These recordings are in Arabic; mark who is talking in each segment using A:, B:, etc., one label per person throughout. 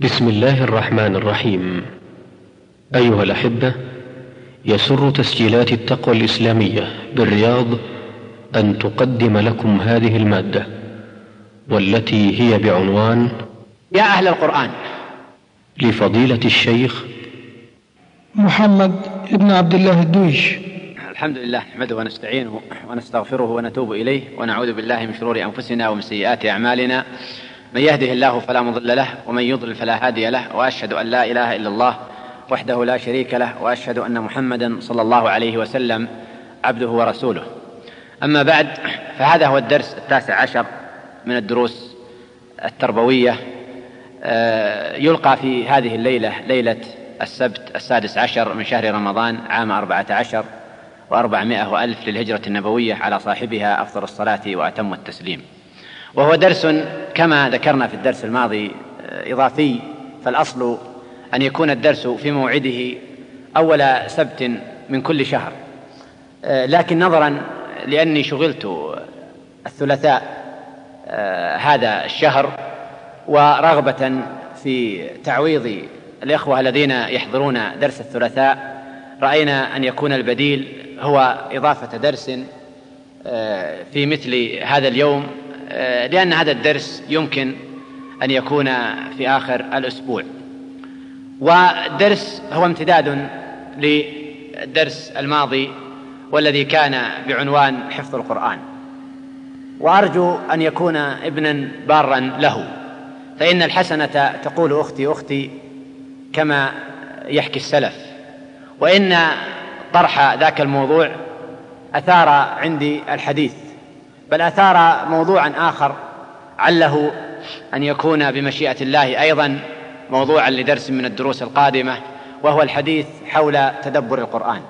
A: بسم الله الرحمن الرحيم. أيها الأحبة يسر تسجيلات التقوى الإسلامية بالرياض أن تقدم لكم هذه المادة والتي هي بعنوان
B: يا أهل القرآن.
A: لفضيلة الشيخ
C: محمد بن عبد الله الدويش.
B: الحمد لله نحمده ونستعينه ونستغفره ونتوب إليه ونعوذ بالله من شرور أنفسنا ومن سيئات أعمالنا. من يهده الله فلا مضل له ومن يضلل فلا هادي له وأشهد أن لا إله إلا الله وحده لا شريك له وأشهد أن محمدا صلى الله عليه وسلم عبده ورسوله. أما بعد فهذا هو الدرس التاسع عشر من الدروس التربوية. آه، يلقى في هذه الليلة ليلة السبت السادس عشر من شهر رمضان عام أربعة عشر وأربعمائة وألف للهجرة النبوية على صاحبها أفضل الصلاة وأتم التسليم. وهو درس كما ذكرنا في الدرس الماضي آه، إضافي فالأصل أن يكون الدرس في موعده أول سبت من كل شهر. آه، لكن نظرا لأني شغلت الثلاثاء آه، هذا الشهر ورغبة في تعويض الإخوة الذين يحضرون درس الثلاثاء رأينا أن يكون البديل هو إضافة درس في مثل هذا اليوم. لأن هذا الدرس يمكن أن يكون في آخر الأسبوع. والدرس هو امتداد للدرس الماضي والذي كان بعنوان حفظ القرآن. وأرجو أن يكون ابنا بارا له. فإن الحسنة تقول أختي أختي كما يحكي السلف. وإن طرح ذاك الموضوع أثار عندي الحديث. بل أثار موضوعا آخر عله أن يكون بمشيئة الله أيضا موضوعا لدرس من الدروس القادمة وهو الحديث حول تدبر القرآن.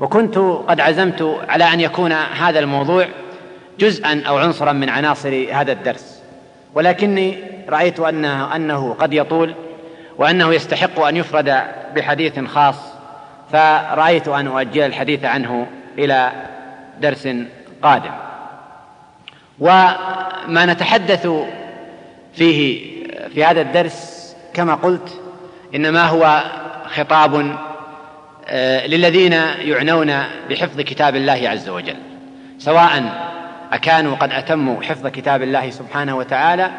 B: وكنت قد عزمت على أن يكون هذا الموضوع جزءا أو عنصرا من عناصر هذا الدرس. ولكني رأيت انه أنه قد يطول وأنه يستحق أن يفرد بحديث خاص فرأيت أن أؤجل الحديث عنه إلى درس قادم. وما نتحدث فيه في هذا الدرس كما قلت إنما هو خطاب آه، للذين يعنون بحفظ كتاب الله عز وجل سواء أكانوا قد أتموا حفظ كتاب الله سبحانه وتعالى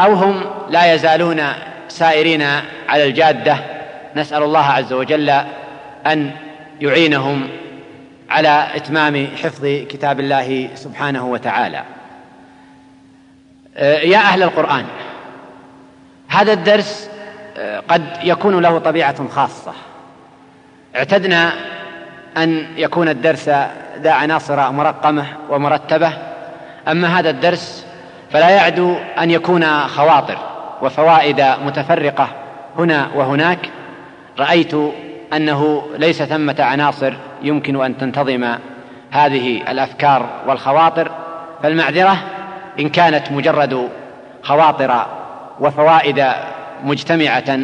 B: أو هم لا يزالون سائرين على الجادة. نسأل الله عز وجل أن يعينهم على إتمام حفظ كتاب الله سبحانه وتعالى. يا أهل القرآن هذا الدرس آه، قد يكون له طبيعة خاصة. اعتدنا أن يكون الدرس ذا عناصر مرقمة ومرتبة. أما هذا الدرس فلا يعدو أن يكون خواطر وفوائد متفرقة هنا وهناك. رأيت أنه ليس ثمة عناصر يمكن أن تنتظم هذه الأفكار والخواطر فالمعذرة إن كانت مجرد خواطر وفوائد مجتمعة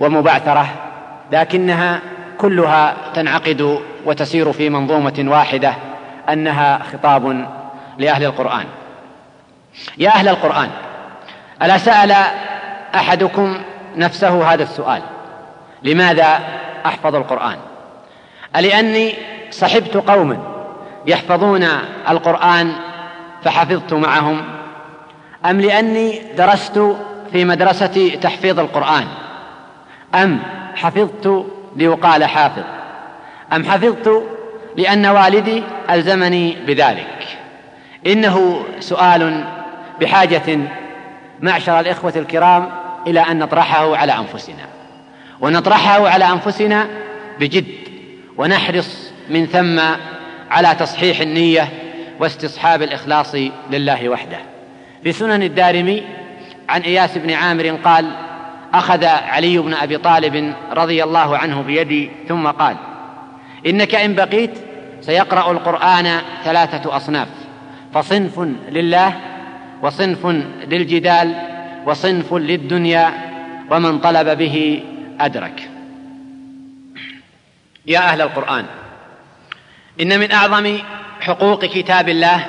B: ومبعثرة لكنها كلها تنعقد وتسير في منظومة واحدة أنها خطاب لأهل القرآن. يا أهل القرآن ألا سأل أحدكم نفسه هذا السؤال لماذا أحفظ القرآن؟ ألأني صحبت قوما يحفظون القرآن فحفظت معهم. أم لأني درست في مدرسة تحفيظ القرآن؟ أم حفظت ليقال حافظ؟ أم حفظت لأن والدي ألزمني بذلك؟ إنه سؤال بحاجة معشر الإخوة الكرام إلى أن نطرحه على أنفسنا. ونطرحه على أنفسنا بجد ونحرص من ثم على تصحيح النية واستصحاب الإخلاص لله وحده. في سنن الدارمي عن إياس بن عامر قال أخذ علي بن أبي طالب رضي الله عنه بيدي ثم قال إنك إن بقيت سيقرأ القرآن ثلاثة أصناف فصنف لله وصنف للجدال وصنف للدنيا ومن طلب به أدرك. يا أهل القرآن إن من أعظم حقوق كتاب الله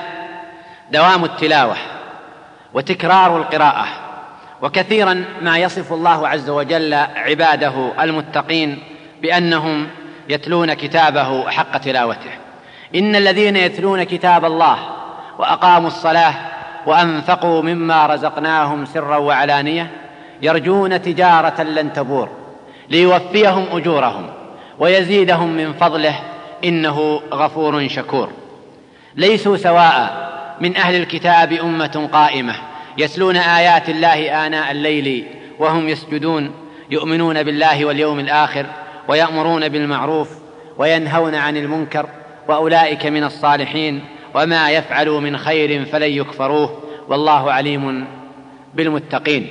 B: دوام التلاوة وتكرار القراءة وكثيرا ما يصف الله عز وجل عباده المتقين بأنهم يتلون كتابه حق تلاوته. إن الذين يتلون كتاب الله وأقاموا الصلاة وأنفقوا مما رزقناهم سرا وعلانية يرجون تجارة لن تبور ليوفيهم أجورهم ويزيدهم من فضله إنه غفور شكور. ليسوا سواء. من أهل الكتاب أمة قائمة يتلون آيات الله آناء الليل وهم يسجدون يؤمنون بالله واليوم الآخر ويأمرون بالمعروف وينهون عن المنكر وأولئك من الصالحين وما يفعلوا من خير فلن يكفروه والله عليم بالمتقين.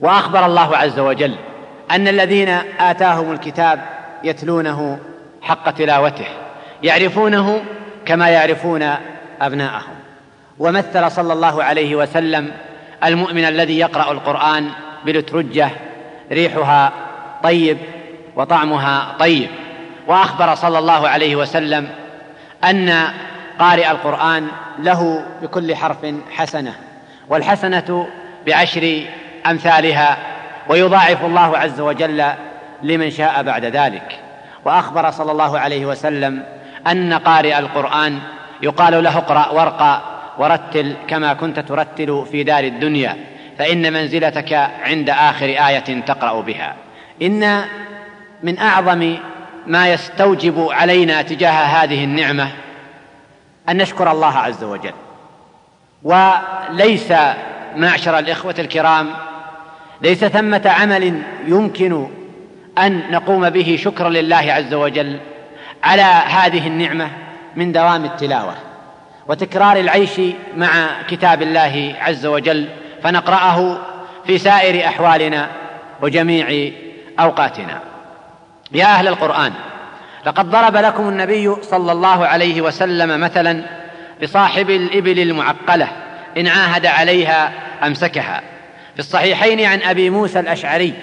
B: وأخبر الله عز وجل أن الذين آتاهم الكتاب يتلونه حق تلاوته. يعرفونه كما يعرفون أبناءهم. ومثل صلى الله عليه وسلم المؤمن الذي يقرأ القرآن بلترجة ريحها طيب وطعمها طيب. وأخبر صلى الله عليه وسلم أن قارئ القرآن له بكل حرف حسنة والحسنة بعشر أمثالها ويضاعف الله عز وجل لمن شاء بعد ذلك. وأخبر صلى الله عليه وسلم أن قارئ القرآن يقال له اقرأ وارقى ورتل كما كنت ترتل في دار الدنيا فإن منزلتك عند آخر آية تقرأ بها. إن من أعظم ما يستوجب علينا تجاه هذه النعمة أن نشكر الله عز وجل. وليس معشر الإخوة الكرام ليس ثمة عمل يمكن أن نقوم به شكرا لله عز وجل على هذه النعمة من دوام التلاوة وتكرار العيش مع كتاب الله عز وجل فنقرأه في سائر أحوالنا وجميع أوقاتنا. يا أهل القرآن لقد ضرب لكم النبي صلى الله عليه وسلم مثلا بصاحب الإبل المعقلة إن عاهد عليها أمسكها. في الصحيحين عن أبي موسى الأشعري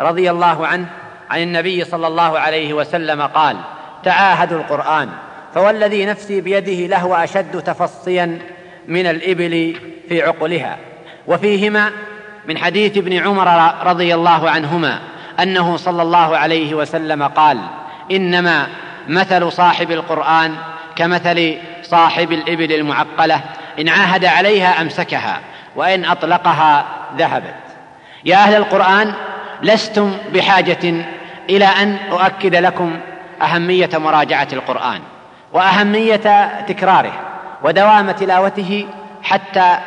B: رضي الله عنه عن النبي صلى الله عليه وسلم قال تعاهدوا القرآن فوالذي نفسي بيده لهو أشد تفصيا من الإبل في عقلها. وفيهما من حديث ابن عمر رضي الله عنهما أنه صلى الله عليه وسلم قال إنما مثل صاحب القرآن كمثل صاحب الإبل المعقلة إن عاهد عليها أمسكها وإن أطلقها ذهبت. يا أهل القرآن لستم بحاجة إلى أن أؤكد لكم أهمية مراجعة القرآن وأهمية تكراره ودوام تلاوته حتى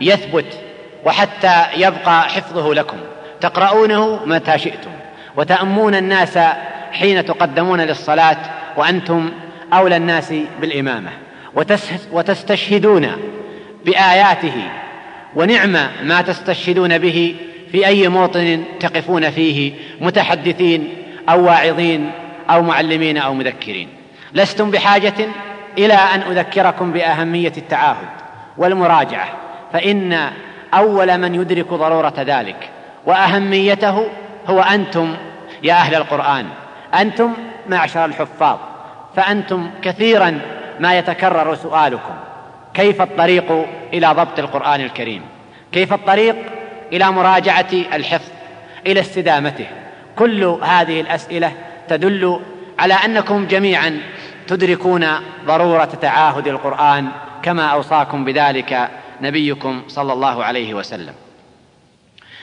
B: يثبت وحتى يبقى حفظه لكم. تقرؤونه متى شئتم وتأمون الناس حين تقدمون للصلاة وأنتم أولى الناس بالإمامة. وتستشهدون بآياته ونعم ما تستشهدون به في أي موطن تقفون فيه متحدثين أو واعظين أو معلمين أو مذكرين. لستم بحاجة إلى أن أذكركم بأهمية التعاهد والمراجعة فإن أول من يدرك ضرورة ذلك وأهميته هو أنتم يا أهل القرآن. أنتم معشر الحفاظ فأنتم كثيرا ما يتكرر سؤالكم. كيف الطريق إلى ضبط القرآن الكريم؟ كيف الطريق إلى مراجعة الحفظ إلى استدامته؟ كل هذه الأسئلة تدل على أنكم جميعا تدركون ضرورة تعاهد القرآن كما أوصاكم بذلك نبيكم صلى الله عليه وسلم.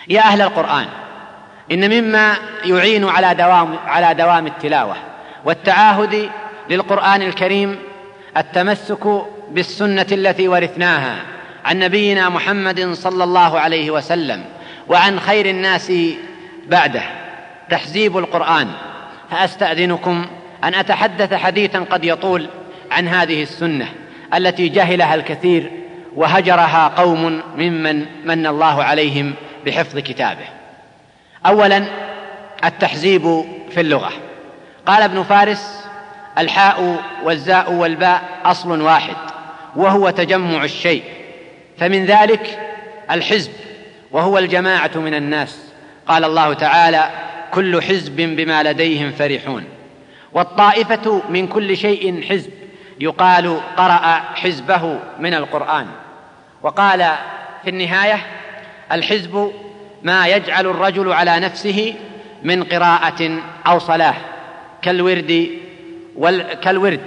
B: يا أهل القرآن إن مما يعين على دوام على دوام التلاوة والتعاهد للقرآن الكريم التمسك بالسنة التي ورثناها عن نبينا محمد صلى الله عليه وسلم وعن خير الناس بعده. تحزيب القرآن فأستأذنكم أن أتحدث حديثا قد يطول عن هذه السنة التي جهلها الكثير وهجرها قوم ممن من الله عليهم بحفظ كتابه. اولا التحزيب في اللغة. قال ابن فارس الحاء والزاء والباء أصل واحد وهو تجمع الشيء. فمن ذلك الحزب وهو الجماعة من الناس. قال الله تعالى كل حزب بما لديهم فرحون. والطائفة من كل شيء حزب. يقال قرأ حزبه من القرآن. وقال في النهاية الحزب ما يجعل الرجل على نفسه من قراءة أو صلاة. كالورد وال كالورد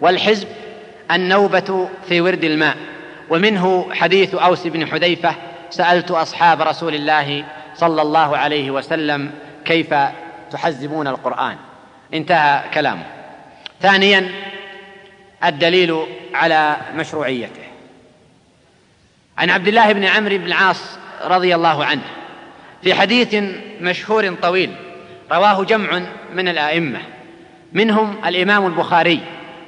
B: والحزب النوبة في ورد الماء. ومنه حديث أوس بن حذيفة سألت أصحاب رسول الله صلى الله عليه وسلم كيف تحزبون القرآن. انتهى كلامه. ثانيا الدليل على مشروعيته. عن عبد الله بن عمرو بن العاص رضي الله عنه في حديث مشهور طويل رواه جمع من الأئمة. منهم الإمام البخاري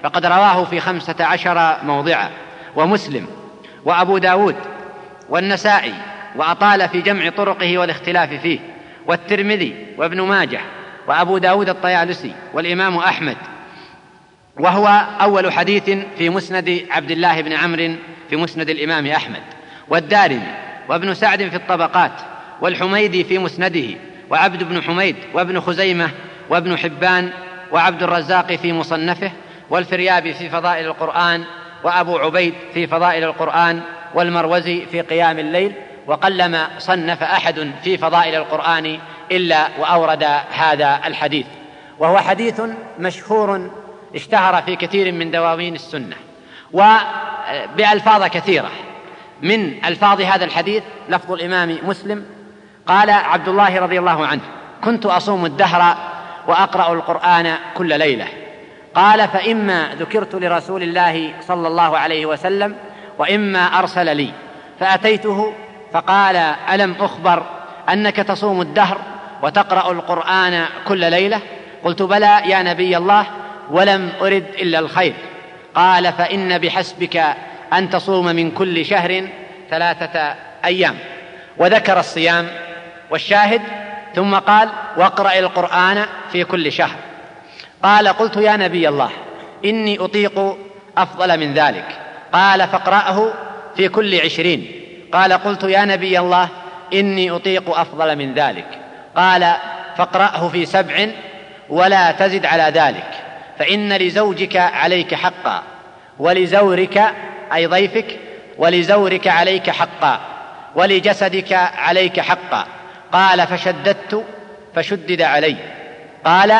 B: فقد رواه في خمسة عشر موضعا ومسلم وأبو داود والنسائي وأطال في جمع طرقه والاختلاف فيه. والترمذي وابن ماجه وأبو داود الطيالسي والإمام أحمد. وهو أول حديث في مسند عبد الله بن عمرو في مسند الإمام أحمد. والدارمي وابن سعد في الطبقات. والحميدي في مسنده. وعبد بن حميد وابن خزيمة وابن حبان وعبد الرزاق في مصنفه. والفريابي في فضائل القرآن. وأبو عبيد في فضائل القرآن. والمروزي في قيام الليل. وقلما صنف أحد في فضائل القرآن إلا وأورد هذا الحديث. وهو حديث مشهور اشتهر في كثير من دواوين السنة. وبألفاظ كثيرة. من ألفاظ هذا الحديث لفظ الإمام مسلم قال عبد الله رضي الله عنه كنت أصوم الدهر وأقرأ القرآن كل ليلة. قال فإما ذكرت لرسول الله صلى الله عليه وسلم وإما أرسل لي. فأتيته فقال ألم أخبر أنك تصوم الدهر وتقرأ القرآن كل ليلة؟ قلت بلى يا نبي الله ولم أرد إلا الخير. قال فإن بحسبك أن تصوم من كل شهر ثلاثة أيام. وذكر الصيام والشاهد ثم قال واقرأ القرآن في كل شهر. قال قلت يا نبي الله إني أطيق أفضل من ذلك. قال فاقرأه في كل عشرين. قال قلت يا نبي الله إني أطيق أفضل من ذلك. قال فاقرأه في سبع ولا تزد على ذلك. فإن لزوجك عليك حقا ولزورك أي ضيفك ولزورك عليك حقا ولجسدك عليك حقا. قال فشددت فشدد علي. قال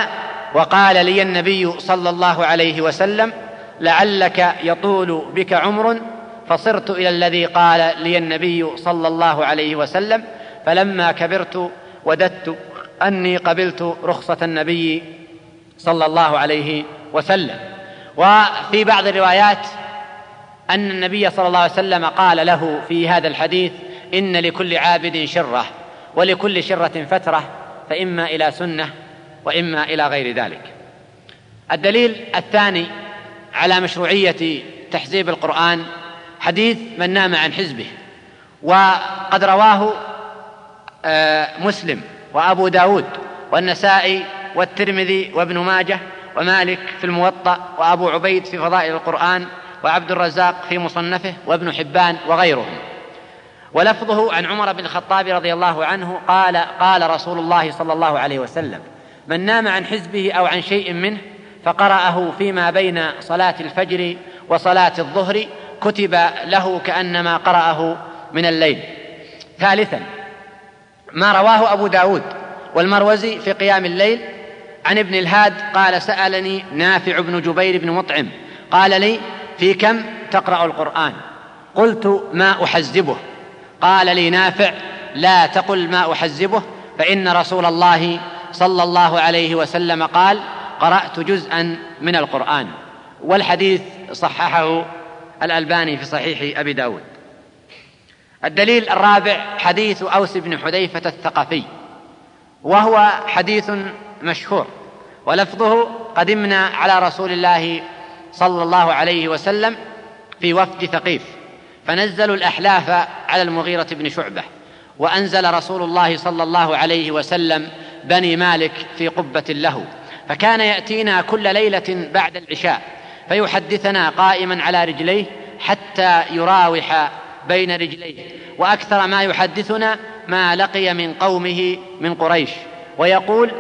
B: وقال لي النبي صلى الله عليه وسلم لعلك يطول بك عمر فصرت إلى الذي قال لي النبي صلى الله عليه وسلم فلما كبرت وددت أني قبلت رخصة النبي صلى الله عليه وسلم. وفي بعض الروايات أن النبي صلى الله عليه وسلم قال له في هذا الحديث إن لكل عابد شرة ولكل شرة فترة فإما إلى سنة وإما إلى غير ذلك. الدليل الثاني على مشروعية تحزيب القرآن حديث من نام عن حزبه. وقد رواه آه، مسلم وأبو داود والنسائي والترمذي وابن ماجه ومالك في الموطأ وأبو عبيد في فضائل القرآن وعبد الرزاق في مصنفه وابن حبان وغيرهم. ولفظه عن عمر بن الخطاب رضي الله عنه قال قال رسول الله صلى الله عليه وسلم من نام عن حزبه أو عن شيء منه فقرأه فيما بين صلاة الفجر وصلاة الظهر كتب له كأنما قرأه من الليل. ثالثا ما رواه أبو داود والمروزي في قيام الليل عن ابن الهاد قال سألني نافع بن جبير بن مطعم قال لي في كم تقرأ القرآن؟ قلت ما أحزبه. قال لي نافع لا تقل ما أحزبه فإن رسول الله صلى الله عليه وسلم قال قرأت جزءا من القرآن. والحديث صححه الألباني في صحيح أبي داود. الدليل الرابع حديث أوس بن حذيفة الثقفي وهو حديث مشهور ولفظه قدمنا على رسول الله صلى الله عليه وسلم في وفد ثقيف فنزلوا الأحلاف على المغيرة بن شعبة وأنزل رسول الله صلى الله عليه وسلم بني مالك في قبة له فكان يأتينا كل ليلة بعد العشاء. فيحدثنا قائما على رجليه حتى يراوح بين رجليه. وأكثر ما يحدثنا ما لقي من قومه من قريش. ويقول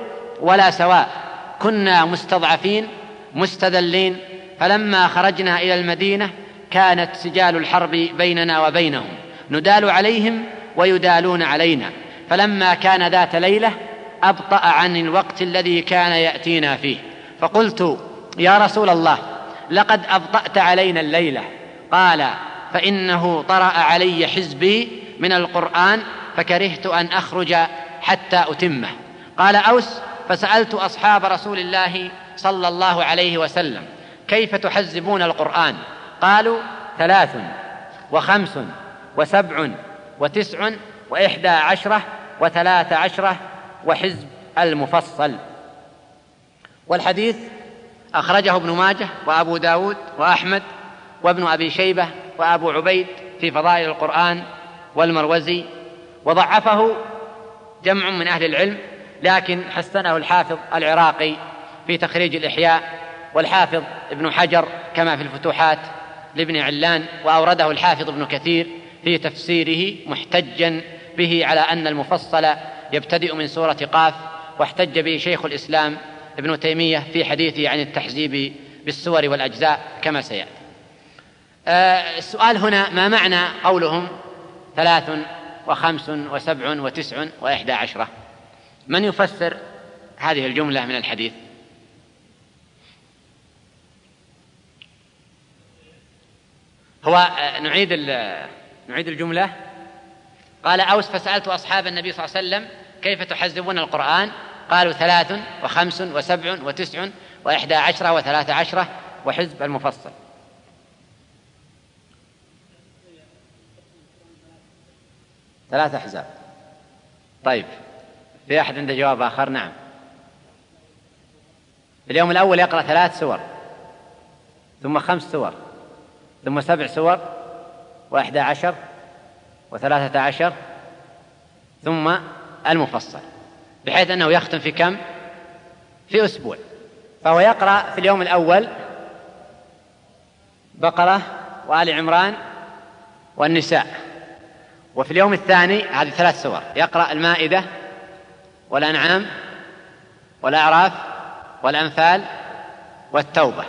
B: ولا سواء كنا مستضعفين مستذلين فلما خرجنا إلى المدينة كانت سجال الحرب بيننا وبينهم. ندال عليهم ويدالون علينا. فلما كان ذات ليلة أبطأ عن الوقت الذي كان يأتينا فيه. فقلت يا رسول الله لقد أبطأت علينا الليلة. قال فإنه طرأ علي حزبي من القرآن فكرهت أن أخرج حتى أتمه. قال أوس فسألت أصحاب رسول الله صلى الله عليه وسلم كيف تحزبون القرآن؟ قالوا ثلاث وخمس وسبع وتسع وإحدى عشرة وثلاث عشرة وحزب المفصل. والحديث أخرجه ابن ماجه وأبو داود وأحمد وابن أبي شيبة وأبو عبيد في فضائل القرآن والمروزي وضعفه جمع من أهل العلم لكن حسنه الحافظ العراقي في تخريج الإحياء والحافظ ابن حجر كما في الفتوحات لابن علان وأورده الحافظ ابن كثير في تفسيره محتجا به على أن المفصل يبتدئ من سورة قاف واحتج به شيخ الإسلام ابن تيمية في حديثه عن التحزيب بالسور والأجزاء كما سيأتي. آه السؤال هنا ما معنى قولهم ثلاث وخمس وسبع وتسع وإحدى عشرة؟ من يفسر هذه الجملة من الحديث؟ هو آه، نعيد نعيد الجملة. قال أوس فسألت أصحاب النبي صلى الله عليه وسلم كيف تحزبون القرآن؟ قالوا ثلاث وخمس وسبع وتسع وإحدى عشرة وثلاث عشرة وحزب المفصل. ثلاث أحزاب. طيب في أحد عنده جواب آخر؟ نعم. اليوم الأول يقرأ ثلاث سور ثم خمس سور ثم سبع سور وإحدى عشر وثلاثة عشر ثم المفصل. بحيث أنه يختم في كم؟ في أسبوع. فهو يقرأ في اليوم الأول بقرة وآل عمران والنساء. وفي اليوم الثاني هذه ثلاث سور. يقرأ المائدة والأنعام والأعراف والأنفال والتوبة.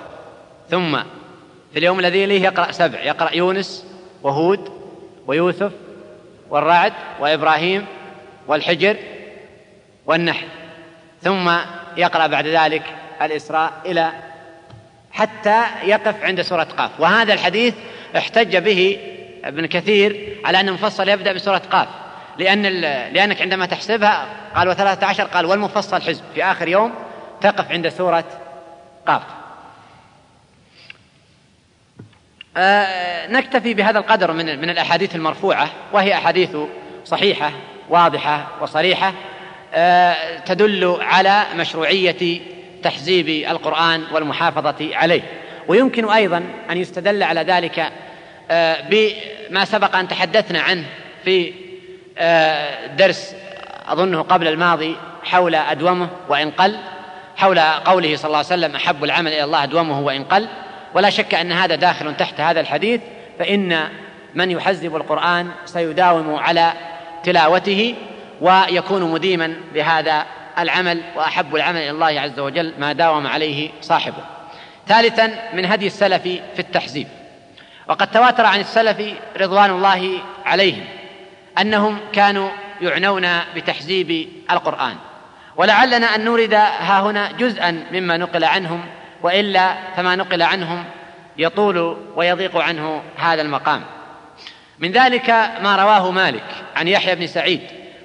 B: ثم في اليوم الذي يليه يقرأ سبع. يقرأ يونس وهود ويوسف والرعد وإبراهيم والحجر والنحل. ثم يقرأ بعد ذلك الإسراء إلى حتى يقف عند سورة قاف. وهذا الحديث احتج به ابن كثير على أن المفصل يبدأ بسورة قاف. لأن لأنك عندما تحسبها قال وثلاثة عشر قال والمفصل حزب. في آخر يوم تقف عند سورة قاف. آه، نكتفي بهذا القدر من من الأحاديث المرفوعة وهي أحاديث صحيحة واضحة وصريحة آه، تدل على مشروعية تحزيب القرآن والمحافظة عليه. ويمكن أيضا أن يستدل على ذلك آه، بما سبق أن تحدثنا عنه في درس أظنه قبل الماضي حول أدومه وإن قل حول قوله صلى الله عليه وسلم أحب العمل إلى الله أدومه وإن قل. ولا شك أن هذا داخل تحت هذا الحديث فإن من يحزب القرآن سيداوم على تلاوته ويكون مديما بهذا العمل وأحب العمل إلى الله عز وجل ما داوم عليه صاحبه. ثالثا من هدي السلف في التحزيب. وقد تواتر عن السلف رضوان الله عليهم أنهم كانوا يعنون بتحزيب القرآن. ولعلنا أن نورد ها هنا جزءا مما نقل عنهم وإلا فما نقل عنهم يطول ويضيق عنه هذا المقام. من ذلك ما رواه مالك عن يحيى بن سعيد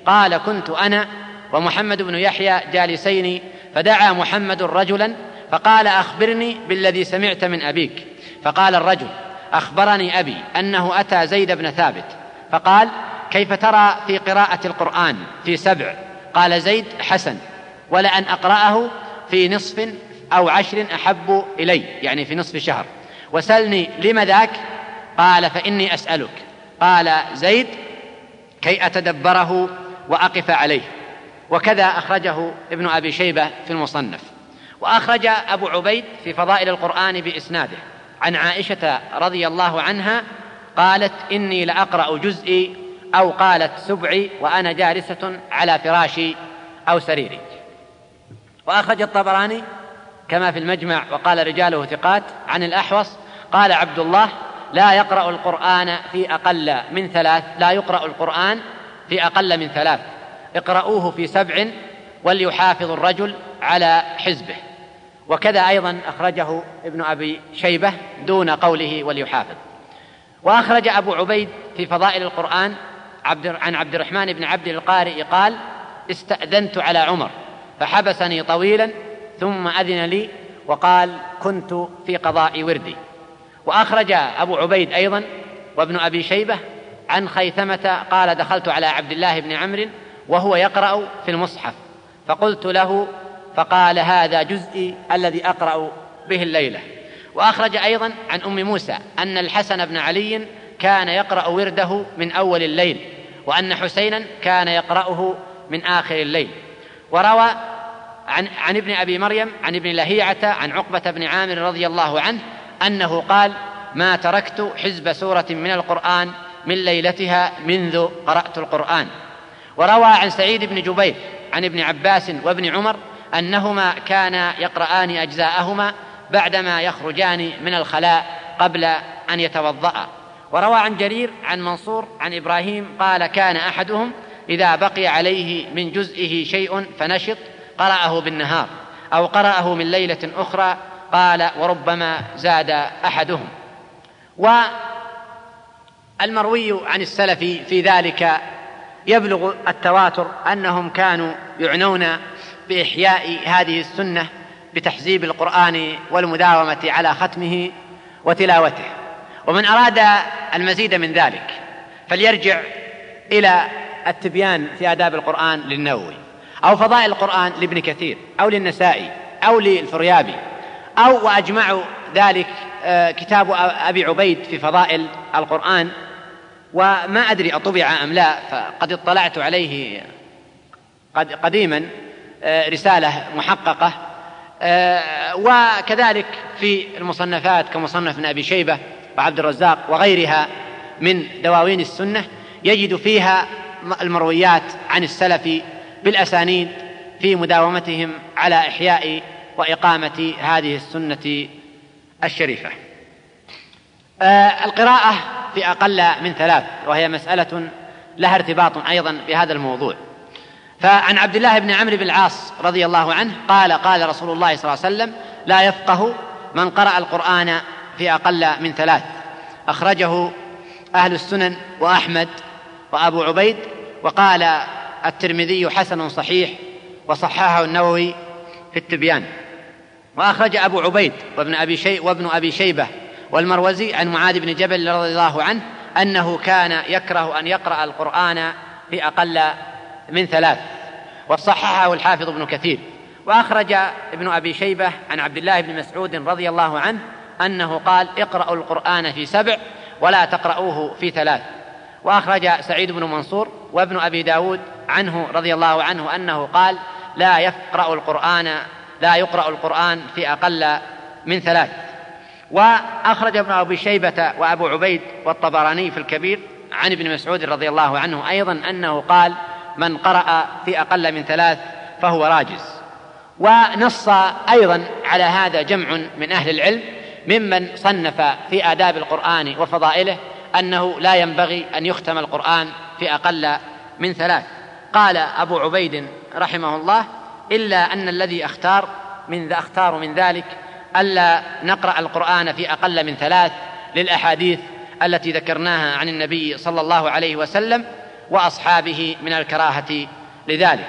B: قال كنت أنا ومحمد بن يحيى جالسين فدعا محمد رجلا فقال أخبرني بالذي سمعت من أبيك. فقال الرجل أخبرني أبي أنه أتى زيد بن ثابت. فقال كيف ترى في قراءة القرآن في سبع؟ قال زيد حسن. ولأن أقرأه في نصف أو عشر أحب إلي يعني في نصف شهر. وسلني لم ذاك؟ قال فإني أسألك. قال زيد كي أتدبره وأقف عليه. وكذا أخرجه ابن أبي شيبة في المصنف. وأخرج أبو عبيد في فضائل القرآن بإسناده. عن عائشة رضي الله عنها قالت إني لأقرأ جزئي أو قالت سبعي وأنا جالسة على فراشي أو سريري. وأخرج الطبراني كما في المجمع وقال رجاله ثقات عن الأحوص قال عبد الله لا يقرأ القرآن في أقل من ثلاث لا يقرأ القرآن في أقل من ثلاث. اقرؤوه في سبع وليحافظ الرجل على حزبه. وكذا أيضا أخرجه ابن أبي شيبة دون قوله وليحافظ. وأخرج أبو عبيد في فضائل القرآن عبد عن عبد الرحمن بن عبد القارئ قال استأذنت على عمر فحبسني طويلا ثم أذن لي وقال كنت في قضاء وردي وأخرج أبو عبيد أيضا وابن أبي شيبة عن خيثمة قال دخلت على عبد الله بن عمرو وهو يقرأ في المصحف. فقلت له فقال هذا جزئي الذي أقرأ به الليلة. وأخرج أيضا عن أم موسى أن الحسن بن علي كان يقرأ ورده من أول الليل وأن حسينا كان يقرأه من آخر الليل. وروى عن, عن ابن أبي مريم عن ابن لهيعة عن عقبة بن عامر رضي الله عنه أنه قال ما تركت حزب سورة من القرآن من ليلتها منذ قرأت القرآن. وروى عن سعيد بن جبير عن ابن عباس وابن عمر أنهما كانا يقرآن أجزاءهما بعدما يخرجان من الخلاء قبل أن يتوضأ. وروى عن جرير عن منصور عن إبراهيم قال كان أحدهم إذا بقي عليه من جزئه شيء فنشط قرأه بالنهار أو قرأه من ليلة أخرى قال وربما زاد أحدهم. والمروي عن السلف في ذلك يبلغ التواتر أنهم كانوا يعنون بإحياء هذه السنة بتحزيب القرآن والمداومة على ختمه وتلاوته. ومن أراد المزيد من ذلك فليرجع إلى التبيان في آداب القرآن للنووي أو فضائل القرآن لابن كثير أو للنسائي أو للفريابي أو وأجمع ذلك آه، كتاب أبي عبيد في فضائل القرآن وما أدري أطبع أم لا فقد اطلعت عليه قد قديما آه، رسالة محققة آه، وكذلك في المصنفات كمصنف ابن أبي شيبة وعبد الرزاق وغيرها من دواوين السنة يجد فيها المرويات عن السلف بالأسانيد في مداومتهم على إحياء وإقامة هذه السنة الشريفة. القراءة في أقل من ثلاث وهي مسألة لها ارتباط أيضا بهذا الموضوع. فعن عبد الله بن عمرو بن العاص رضي الله عنه قال قال رسول الله صلى الله عليه وسلم لا يفقه من قرأ القرآن في أقل من ثلاث أخرجه أهل السنن وأحمد وأبو عبيد وقال الترمذي حسن صحيح وصححه النووي في التبيان وأخرج أبو عبيد وابن أبي شي وابن أبي شيبة والمروزي عن معاذ بن جبل رضي الله عنه أنه كان يكره أن يقرأ القرآن في أقل من ثلاث وصححه الحافظ ابن كثير. وأخرج ابن أبي شيبة عن عبد الله بن مسعود رضي الله عنه أنه قال اقرأوا القرآن في سبع ولا تقرأوه في ثلاث وأخرج سعيد بن منصور وابن أبي داود عنه رضي الله عنه أنه قال لا يقرأ القرآن لا يقرأ القرآن في أقل من ثلاث وأخرج ابن أبي شيبة وأبو عبيد والطبراني في الكبير عن ابن مسعود رضي الله عنه أيضا أنه قال من قرأ في أقل من ثلاث فهو راجز. ونص أيضا على هذا جمع من أهل العلم ممن صنف في آداب القرآن وفضائله أنه لا ينبغي أن يختم القرآن في أقل من ثلاث. قال أبو عبيد رحمه الله إلا أن الذي أختار من أختار من ذلك ألا نقرأ القرآن في أقل من ثلاث للأحاديث التي ذكرناها عن النبي صلى الله عليه وسلم وأصحابه من الكراهة لذلك.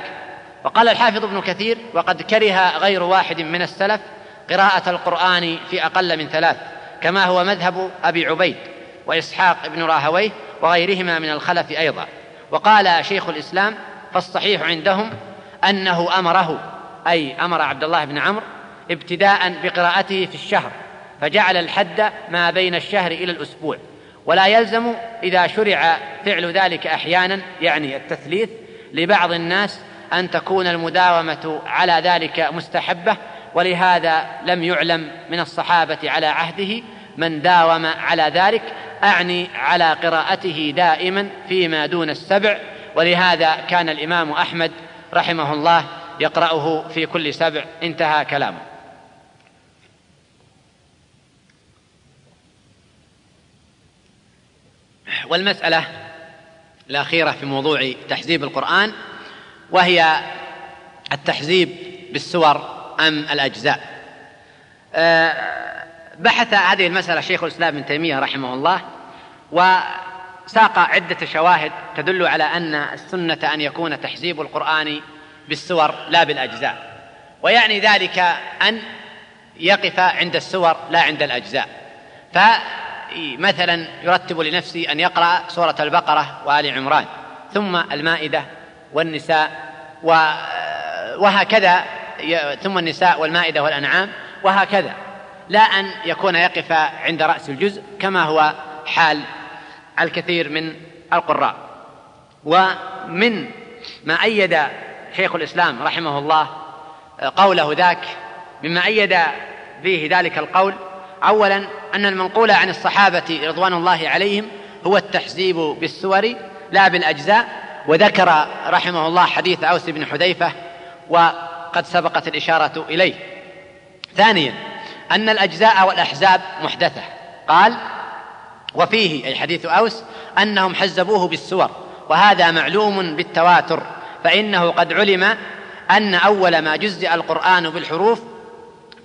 B: وقال الحافظ ابن كثير وقد كره غير واحد من السلف قراءة القرآن في أقل من ثلاث كما هو مذهب أبي عبيد وإسحاق بن راهويه وغيرهما من الخلف أيضا. وقال شيخ الإسلام فالصحيح عندهم أنه أمره أي أمر عبد الله بن عمرو ابتداء بقراءته في الشهر فجعل الحد ما بين الشهر إلى الأسبوع. ولا يلزم إذا شرع فعل ذلك أحيانا يعني التثليث لبعض الناس أن تكون المداومة على ذلك مستحبة. ولهذا لم يعلم من الصحابة على عهده من داوم على ذلك. أعني على قراءته دائما فيما دون السبع. ولهذا كان الإمام أحمد رحمه الله يقرأه في كل سبع. انتهى كلامه. والمسألة الأخيرة في موضوع تحزيب القرآن وهي التحزيب بالسور أم الأجزاء. آه، بحث هذه المسألة شيخ الإسلام ابن تيمية رحمه الله وساق عدة شواهد تدل على أن السنة أن يكون تحزيب القرآن بالسور لا بالأجزاء. ويعني ذلك أن يقف عند السور لا عند الأجزاء. فمثلا يرتب لنفسه أن يقرأ سورة البقرة وآل عمران ثم المائدة والنساء وهكذا ثم النساء والمائدة والأنعام وهكذا لا أن يكون يقف عند رأس الجزء كما هو حال الكثير من القراء. ومن ما أيد شيخ الإسلام رحمه الله قوله ذاك مما أيد فيه ذلك القول أولا أن المنقول عن الصحابة رضوان الله عليهم هو التحزيب بالسور لا بالأجزاء وذكر رحمه الله حديث أوس بن حذيفة وقد سبقت الإشارة إليه. ثانيا أن الأجزاء والأحزاب محدثة. قال وفيه أي حديث أوس أنهم حزبوه بالسور وهذا معلوم بالتواتر فإنه قد علم أن أول ما جزئ القرآن بالحروف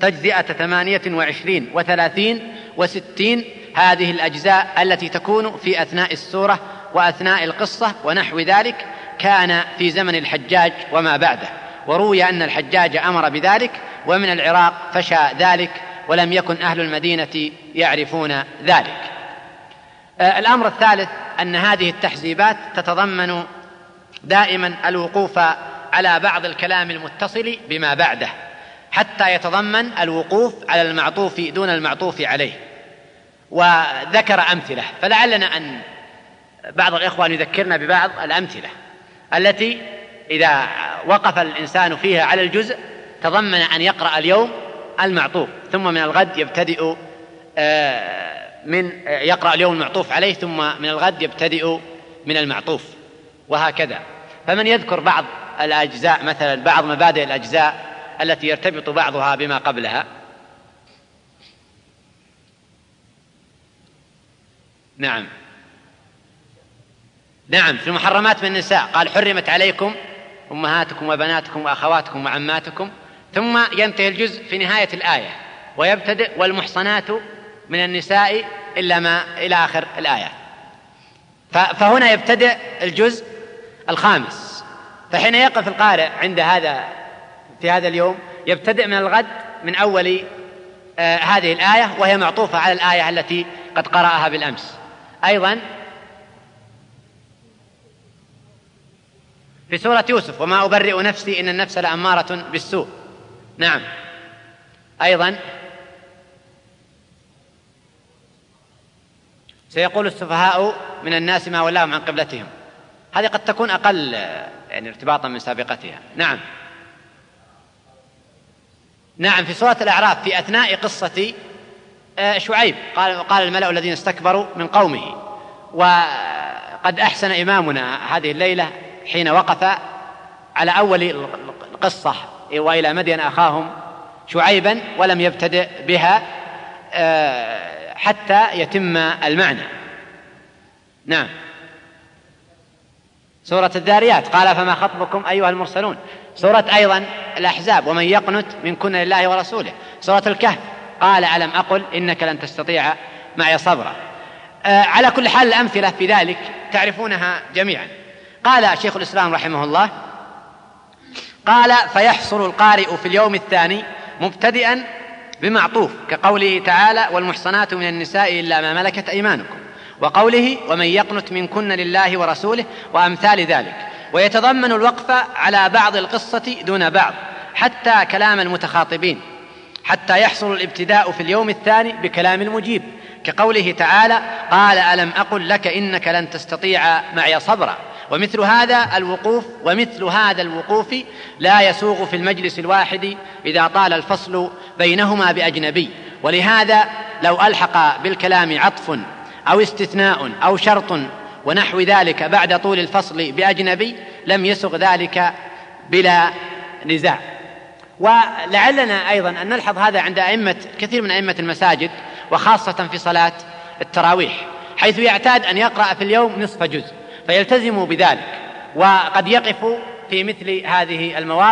B: تجزئة ثمانية وعشرين وثلاثين وستين هذه الأجزاء التي تكون في أثناء السورة وأثناء القصة ونحو ذلك كان في زمن الحجاج وما بعده. وروي أن الحجاج أمر بذلك ومن العراق فشى ذلك ولم يكن أهل المدينة يعرفون ذلك. آه، الأمر الثالث أن هذه التحزيبات تتضمن دائما الوقوف على بعض الكلام المتصل بما بعده. حتى يتضمن الوقوف على المعطوف دون المعطوف عليه. وذكر أمثلة. فلعلنا أن بعض الإخوان يذكرنا ببعض الأمثلة التي إذا وقف الإنسان فيها على الجزء تضمن أن يقرأ اليوم المعطوف. ثم من الغد يبتدئ آه، من يقرأ اليوم المعطوف عليه ثم من الغد يبتدئ من المعطوف. وهكذا. فمن يذكر بعض الأجزاء مثلا بعض مبادئ الأجزاء التي يرتبط بعضها بما قبلها. نعم. نعم في المحرمات من النساء. قال حرمت عليكم أمهاتكم وبناتكم وأخواتكم وعماتكم. ثم ينتهي الجزء في نهاية الآية. ويبتدئ والمحصنات من النساء إلا ما إلى آخر الآية. فهنا يبتدئ الجزء الخامس. فحين يقف القارئ عند هذا في هذا اليوم يبتدئ من الغد من أول آه هذه الآية وهي معطوفة على الآية التي قد قرأها بالأمس. أيضا في سورة يوسف وما أبرئ نفسي إن النفس لأمارة بالسوء. نعم. أيضا سيقول السفهاء من الناس ما ولاهم عن قبلتهم. هذه قد تكون أقل يعني ارتباطا من سابقتها. نعم. نعم في سورة الأعراف في أثناء قصة آه، شعيب. قال قال الملأ الذين استكبروا من قومه. وقد أحسن إمامنا هذه الليلة حين وقف على أول القصة وإلى مدين أخاهم شعيبا ولم يبتدئ بها آه، حتى يتم المعنى. نعم. سورة الذاريات. قال فما خطبكم أيها المرسلون؟ سورة أيضا الأحزاب ومن يقنت منكن لله ورسوله. سورة الكهف. قال ألم أقل إنك لن تستطيع معي صبرا. آه على كل حال الأمثلة في ذلك تعرفونها جميعا. قال شيخ الإسلام رحمه الله قال فيحصل القارئ في اليوم الثاني مبتدئا بمعطوف كقوله تعالى والمحصنات من النساء إلا ما ملكت أيمانكم. وقوله ومن يقنت منكن لله ورسوله وأمثال ذلك. ويتضمن الوقف على بعض القصة دون بعض حتى كلام المتخاطبين حتى يحصل الابتداء في اليوم الثاني بكلام المجيب كقوله تعالى قال ألم أقل لك إنك لن تستطيع معي صبرا. ومثل هذا الوقوف ومثل هذا الوقوف لا يسوغ في المجلس الواحد إذا طال الفصل بينهما بأجنبي. ولهذا لو ألحق بالكلام عطف أو استثناء أو شرط ونحو ذلك بعد طول الفصل بأجنبي لم يسغ ذلك بلا نزاع. ولعلنا أيضا أن نلحظ هذا عند أئمة كثير من أئمة المساجد وخاصة في صلاة التراويح حيث يعتاد أن يقرأ في اليوم نصف جزء فيلتزموا بذلك وقد يقف في مثل هذه المواقف.